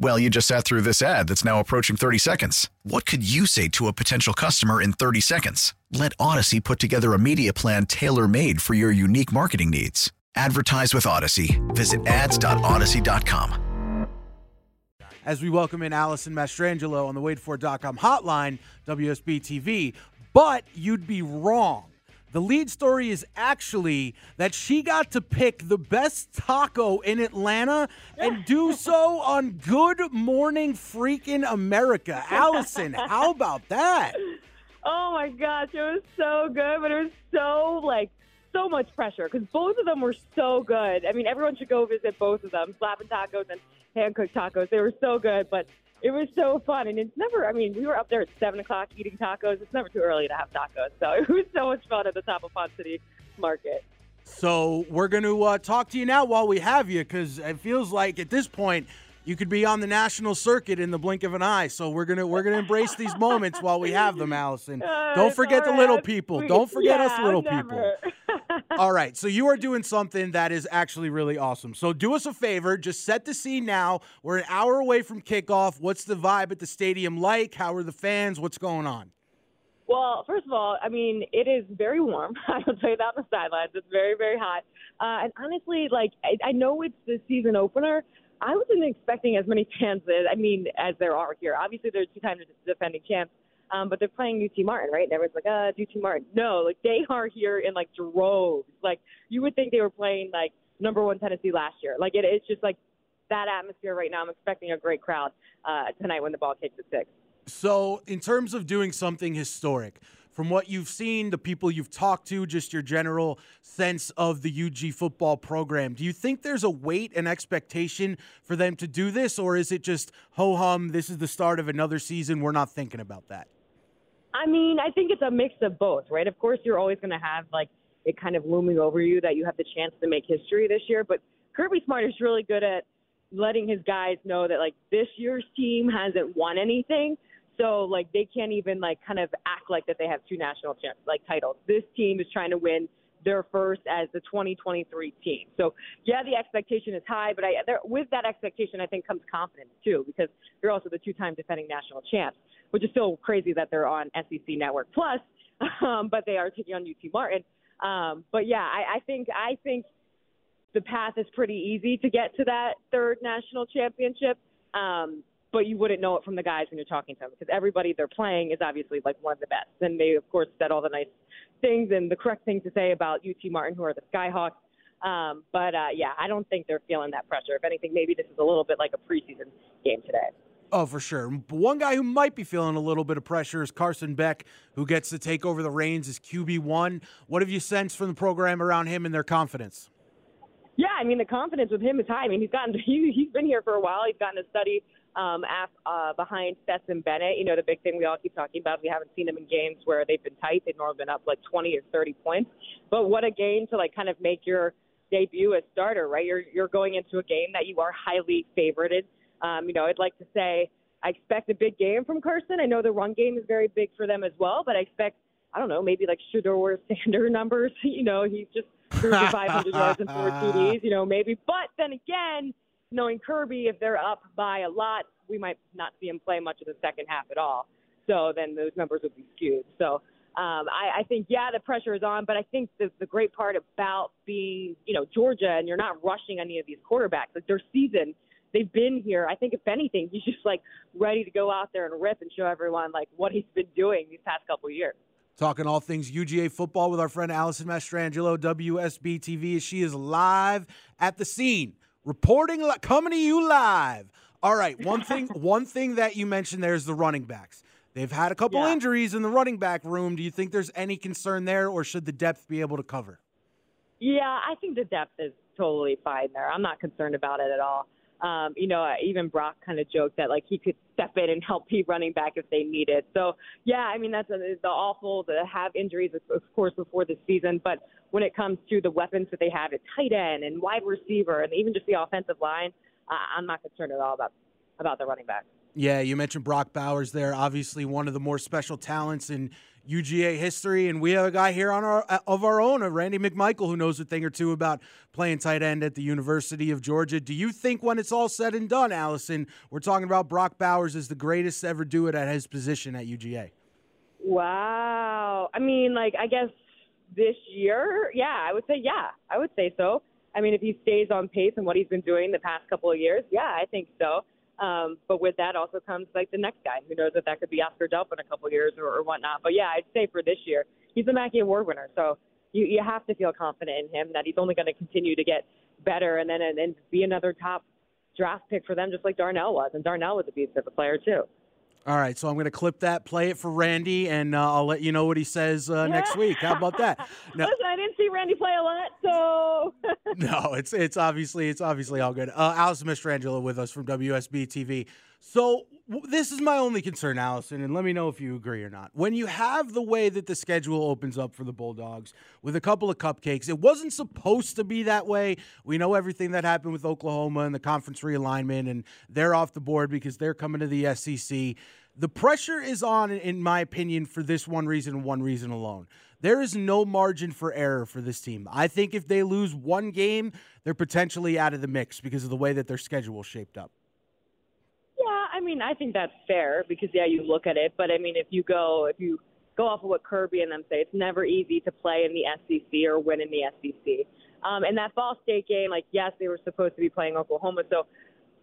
Well, you just sat through this ad that's now approaching 30 seconds. What could you say to a potential customer in 30 seconds? Let Audacy put together a media plan tailor made for your unique marketing needs. Advertise with Audacy. Visit ads.audacy.com. As we welcome in Alison Mastrangelo on the waitfor.com hotline, WSB TV. But you'd be wrong. The lead story is actually that she got to pick the best taco in Atlanta and do so on Good Morning Freaking America. Alison, how about that? Oh my gosh, it was so good, but it was so like so much pressure because both of them were so good. I mean, everyone should go visit both of them, Slapping Tacos and Hand Cooked Tacos. They were so good, but it was so fun. And it's never, I mean, we were up there at 7 o'clock eating tacos. It's never too early to have tacos. So it was so much fun at the top of Ponce City Market. So we're going to uh, talk to you now while we have you because it feels like at this point you could be on the national circuit in the blink of an eye. So we're gonna we're gonna embrace these moments while we have them, Alison. Uh, Don't forget the little people. We- Don't forget us little never. people. All right, so you are doing something that is actually really awesome. So do us a favor, just set the scene now. We're an hour away from kickoff. What's the vibe at the stadium like? How are the fans? What's going on? Well, first of all, I mean, it is very warm. I will tell you that on the sidelines. It's very, very hot. Uh, and honestly, like, I, I know it's the season opener. I wasn't expecting as many fans, as, I mean, as there are here. Obviously, they're two times defending champs, um, but they're playing UT Martin, right? And everyone's like, uh, UT Martin. No, like, they are here in, like, droves. Like, you would think they were playing, like, number one Tennessee last year. Like, it, it's just, like, that atmosphere right now. I'm expecting a great crowd uh, tonight when the ball kicks at 6. So, in terms of doing something historic, from what you've seen, the people you've talked to, just your general sense of the UG football program, do you think there's a weight and expectation for them to do this, or is it just ho hum, this is the start of another season, we're not thinking about that? I mean, I think it's a mix of both, right? Of course, you're always going to have like it kind of looming over you that you have the chance to make history this year. But Kirby Smart is really good at letting his guys know that like this year's team hasn't won anything, so like they can't even like kind of act like that they have two national champs like titles. This team is trying to win their first as the 2023 team. So yeah, the expectation is high, but I there, with that expectation, I think comes confidence too because they're also the two-time defending national champs, which is still crazy that they're on SEC Network Plus, um, but they are taking on UT Martin. Um, but yeah, I, I think I think the path is pretty easy to get to that third national championship. Um, but you wouldn't know it from the guys when you're talking to them because everybody they're playing is obviously like one of the best. And they, of course, said all the nice things and the correct thing to say about UT Martin, who are the Skyhawks. Um, but uh, yeah, I don't think they're feeling that pressure. If anything, maybe this is a little bit like a preseason game today. Oh, for sure. One guy who might be feeling a little bit of pressure is Carson Beck, who gets to take over the reins as QB1. What have you sensed from the program around him and their confidence? Yeah, I mean the confidence with him is high. I mean he's gotten he, he's been here for a while. He's gotten to study um, af, uh, behind Stetson Bennett. You know the big thing we all keep talking about. We haven't seen him in games where they've been tight. They've normally been up like 20 or 30 points. But what a game to like kind of make your debut as starter, right? You're you're going into a game that you are highly favorited. Um, you know, I'd like to say I expect a big game from Carson. I know the run game is very big for them as well, but I expect I don't know maybe like Shedeur Sander numbers. You know, he's just threw for 500 yards and four TDs. You know, maybe. But then again, knowing Kirby, if they're up by a lot, we might not see him play much of the second half at all. So then those numbers would be skewed. So um, I, I think, yeah, the pressure is on, but I think the, the great part about being, you know, Georgia and you're not rushing any of these quarterbacks, like their season, they've been here. I think if anything, he's just like ready to go out there and rip and show everyone like what he's been doing these past couple years. Talking all things UGA football with our friend Alison Mastrangelo, WSB TV, she is live at the scene, reporting, li- coming to you live All right, one thing one thing that you mentioned there is the running backs. They've had a couple Yeah. injuries in the running back room. Do you think there's any concern there, or should the depth be able to cover? Yeah, I think the depth is totally fine there. I'm not concerned about it at all. Um, you know, even Brock kind of joked that like he could step in and help Pete running back if they needed. So yeah, I mean that's a, the awful to have injuries, of of course, before the season. But when it comes to the weapons that they have at tight end and wide receiver, and even just the offensive line, I I'm not concerned at all about about the running back. Yeah, you mentioned Brock Bowers there. Obviously, one of the more special talents in UGA history, and we have a guy here on our of our own, a Randy McMichael, who knows a thing or two about playing tight end at the University of Georgia. Do you think, when it's all said and done, Alison, we're talking about Brock Bowers as the greatest to ever do it at his position at UGA? Wow. I mean, like, I guess this year, yeah, I would say, yeah, I would say so. I mean, if he stays on pace and what he's been doing the past couple of years, yeah, I think so. Um, but with that also comes like the next guy. Who knows if that could be Oscar Delp in a couple of years or, or whatnot. But yeah, I'd say for this year, he's a Mackey Award winner. So you, you have to feel confident in him that he's only going to continue to get better and then and, and be another top draft pick for them, just like Darnell was. And Darnell was a beast of a player too. All right, so I'm going to clip that, play it for Randy, and uh, I'll let you know what he says uh, next week. How about that? No, Listen, I didn't see Randy play a lot, so no, it's it's obviously it's obviously all good. Uh, Alison Mastrangelo with us from WSB TV. So this is my only concern, Alison, and let me know if you agree or not. When you have the way that the schedule opens up for the Bulldogs with a couple of cupcakes, it wasn't supposed to be that way. We know everything that happened with Oklahoma and the conference realignment, and they're off the board because they're coming to the SEC. The pressure is on, in my opinion, for this one reason one reason alone. There is no margin for error for this team. I think if they lose one game, they're potentially out of the mix because of the way that their schedule shaped up. I mean, I think that's fair because yeah, you look at it, but I mean, if you go if you go off of what Kirby and them say, it's never easy to play in the SEC or win in the SEC. Um, and that Ball State game, like yes, they were supposed to be playing Oklahoma, so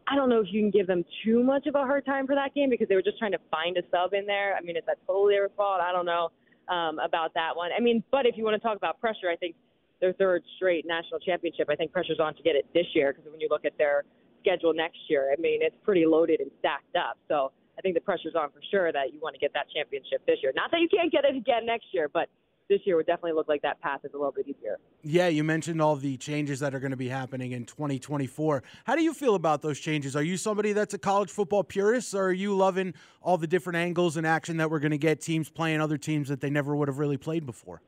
I don't know if you can give them too much of a hard time for that game because they were just trying to find a sub in there. I mean, is that totally their fault? I don't know um, about that one. I mean, but if you want to talk about pressure, I think their third straight national championship, I think pressure's on to get it this year because when you look at their schedule next year, I mean, it's pretty loaded and stacked up. So I think the pressure's on for sure that you want to get that championship this year. Not that you can't get it again next year, but this year would definitely look like that path is a little bit easier. Yeah, you mentioned all the changes that are going to be happening in 2024. How do you feel about those changes? Are you somebody that's a college football purist, or are you loving all the different angles and action that we're going to get teams playing other teams that they never would have really played before?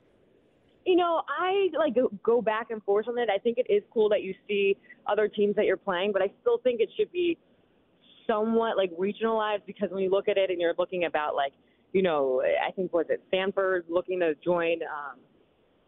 You know, I like go- back and forth on it. I think it is cool that you see other teams that you're playing, but I still think it should be somewhat like regionalized because when you look at it and you're looking about like, you know, I think was it Stanford looking to join um,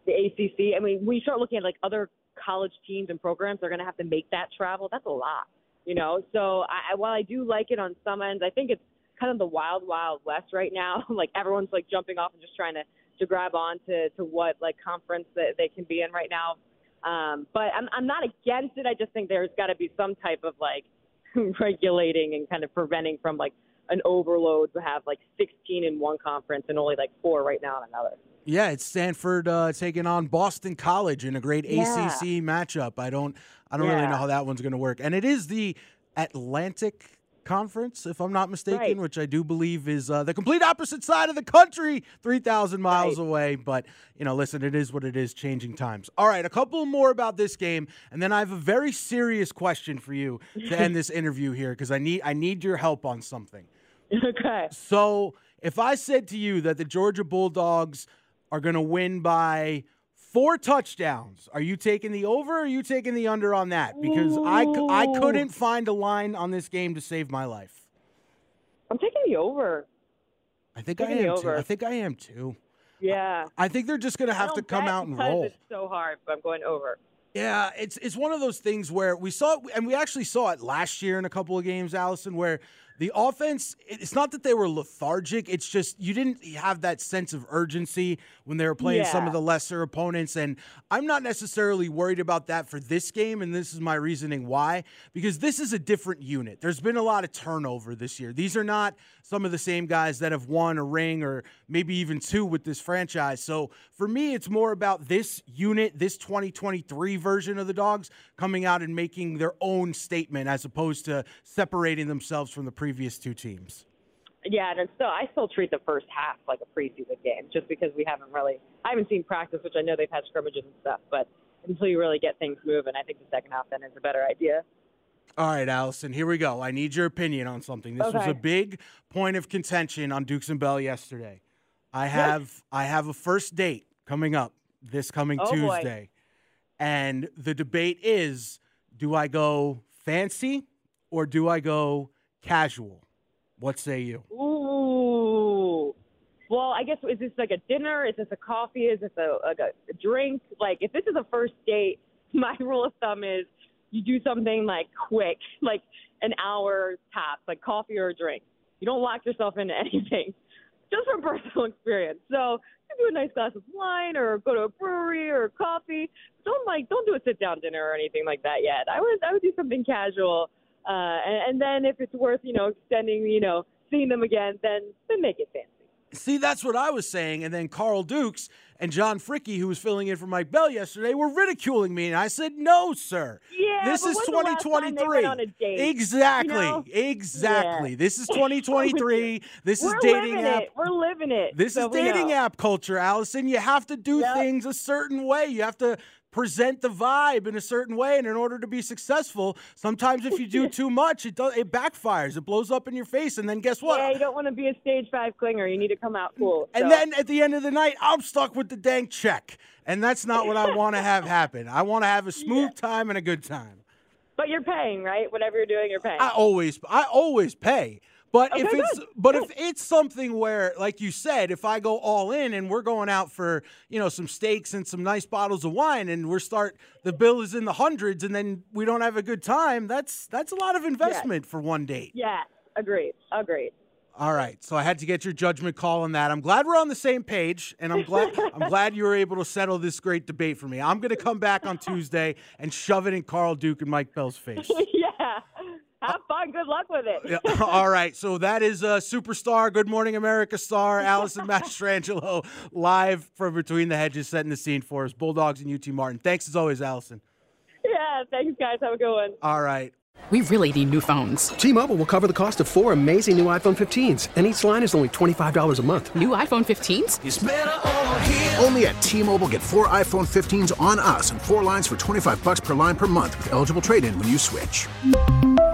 the ACC. I mean, when you start looking at like other college teams and programs, they're going to have to make that travel. That's a lot, you know. So I- while I do like it on some ends, I think it's kind of the wild, wild west right now. like everyone's like jumping off and just trying to to grab on to to what like conference that they can be in right now. Um, but I'm I'm not against it. I just think there's got to be some type of like regulating and kind of preventing from like an overload to have like 16 in one conference and only like four right now in another. Yeah, it's Stanford uh, taking on Boston College in a great Yeah. ACC matchup. I don't, I don't really know how that one's going to work. And it is the Atlantic Conference, if I'm not mistaken, Right. which I do believe is uh, the complete opposite side of the country, three thousand miles Right. away. But you know, listen, it is what it is. Changing times. All right, a couple more about this game, and then I have a very serious question for you to end this interview here because I need, I need your help on something. okay. So if I said to you that the Georgia Bulldogs are going to win by four touchdowns, are you taking the over or are you taking the under on that? Because I Ooh. couldn't find a line on this game to save my life. I'm taking the over. I think I am too. I think I am too. Yeah. I think they're just going to have to come out and roll. It's so hard, but I'm going over. Yeah, it's it's one of those things where we saw it, and we actually saw it last year in a couple of games, Alison, where the offense, it's not that they were lethargic. It's just you didn't have that sense of urgency when they were playing some of the lesser opponents. And I'm not necessarily worried about that for this game. And this is my reasoning why. Because this is a different unit. There's been a lot of turnover this year. These are not some of the same guys that have won a ring or maybe even two with this franchise. So for me, it's more about this unit, this 2023 version of the Dogs coming out and making their own statement as opposed to separating themselves from the previous two teams. Yeah, and still I still treat the first half like a preseason game, just because we haven't really I haven't seen practice, which I know they've had scrimmages and stuff, but until you really get things moving, I think the second half then is a better idea. All right, Alison, here we go. I need your opinion on something. This was a big point of contention on Dukes and Bell yesterday. I have I have a first date coming up this coming Oh, boy. Tuesday. And the debate is do I go fancy or do I go casual? What say you? Ooh. Well, I guess is this like a dinner? Is this a coffee? Is this a, like a, drink? Like if this is a first date, my rule of thumb is you do something like quick, like an hour tops, like coffee or a drink. You don't lock yourself into anything, just from personal experience. So you do a nice glass of wine or go to a brewery or coffee. Don't like don't do a sit down dinner or anything like that yet. I would I would do something casual, uh, and, and then if it's worth you know extending you know seeing them again, then then make it fancy. See, that's what I was saying. And then Carl Dukes and John Fricky, who was filling in for Mike Bell yesterday, were ridiculing me. And I said, no, sir. Yeah, this is when's the last time they 2023. went on a date, exactly. you know? Exactly. Yeah. This is 2023. this is We're dating living app. it. We're living it. This So is dating app culture, Alison. You have to do Yep. things a certain way. You have to present the vibe in a certain way, and in order to be successful, sometimes if you do too much, it does it backfires. It blows up in your face, and then guess what? Yeah, you don't want to be a stage five clinger. You need to come out cool. And then at the end of the night, I'm stuck with the dang check. And that's not what I want to have happen. I want to have a smooth time and a good time. but you're paying, right? Whatever you're doing, you're paying. I always I always pay. But if Okay, it's good, but if it's something where like you said, if I go all in and we're going out for, you know, some steaks and some nice bottles of wine and we're start the bill is in the hundreds and then we don't have a good time, that's that's a lot of investment for one date. yeah, agreed. Agreed. All right, so I had to get your judgment call on that. I'm glad we're on the same page, and I'm glad I'm glad you were able to settle this great debate for me. I'm going to come back on Tuesday and shove it in Carl Duke and Mike Bell's face. yeah. Have fun. Good luck with it. Yeah, All right, so that is a superstar, Good Morning America star, Alison Mastrangelo, live from Between the Hedges, setting the scene for us. Bulldogs and UT Martin. Thanks as always, Alison. Yeah. Thanks, guys. Have a good one. All right. We really need new phones. T-Mobile will cover the cost of four amazing new iPhone 15s, and each line is only $25 a month. New iPhone 15s? Only at T-Mobile get four iPhone 15s on us and four lines for 25 bucks per line per month with eligible trade-in when you switch.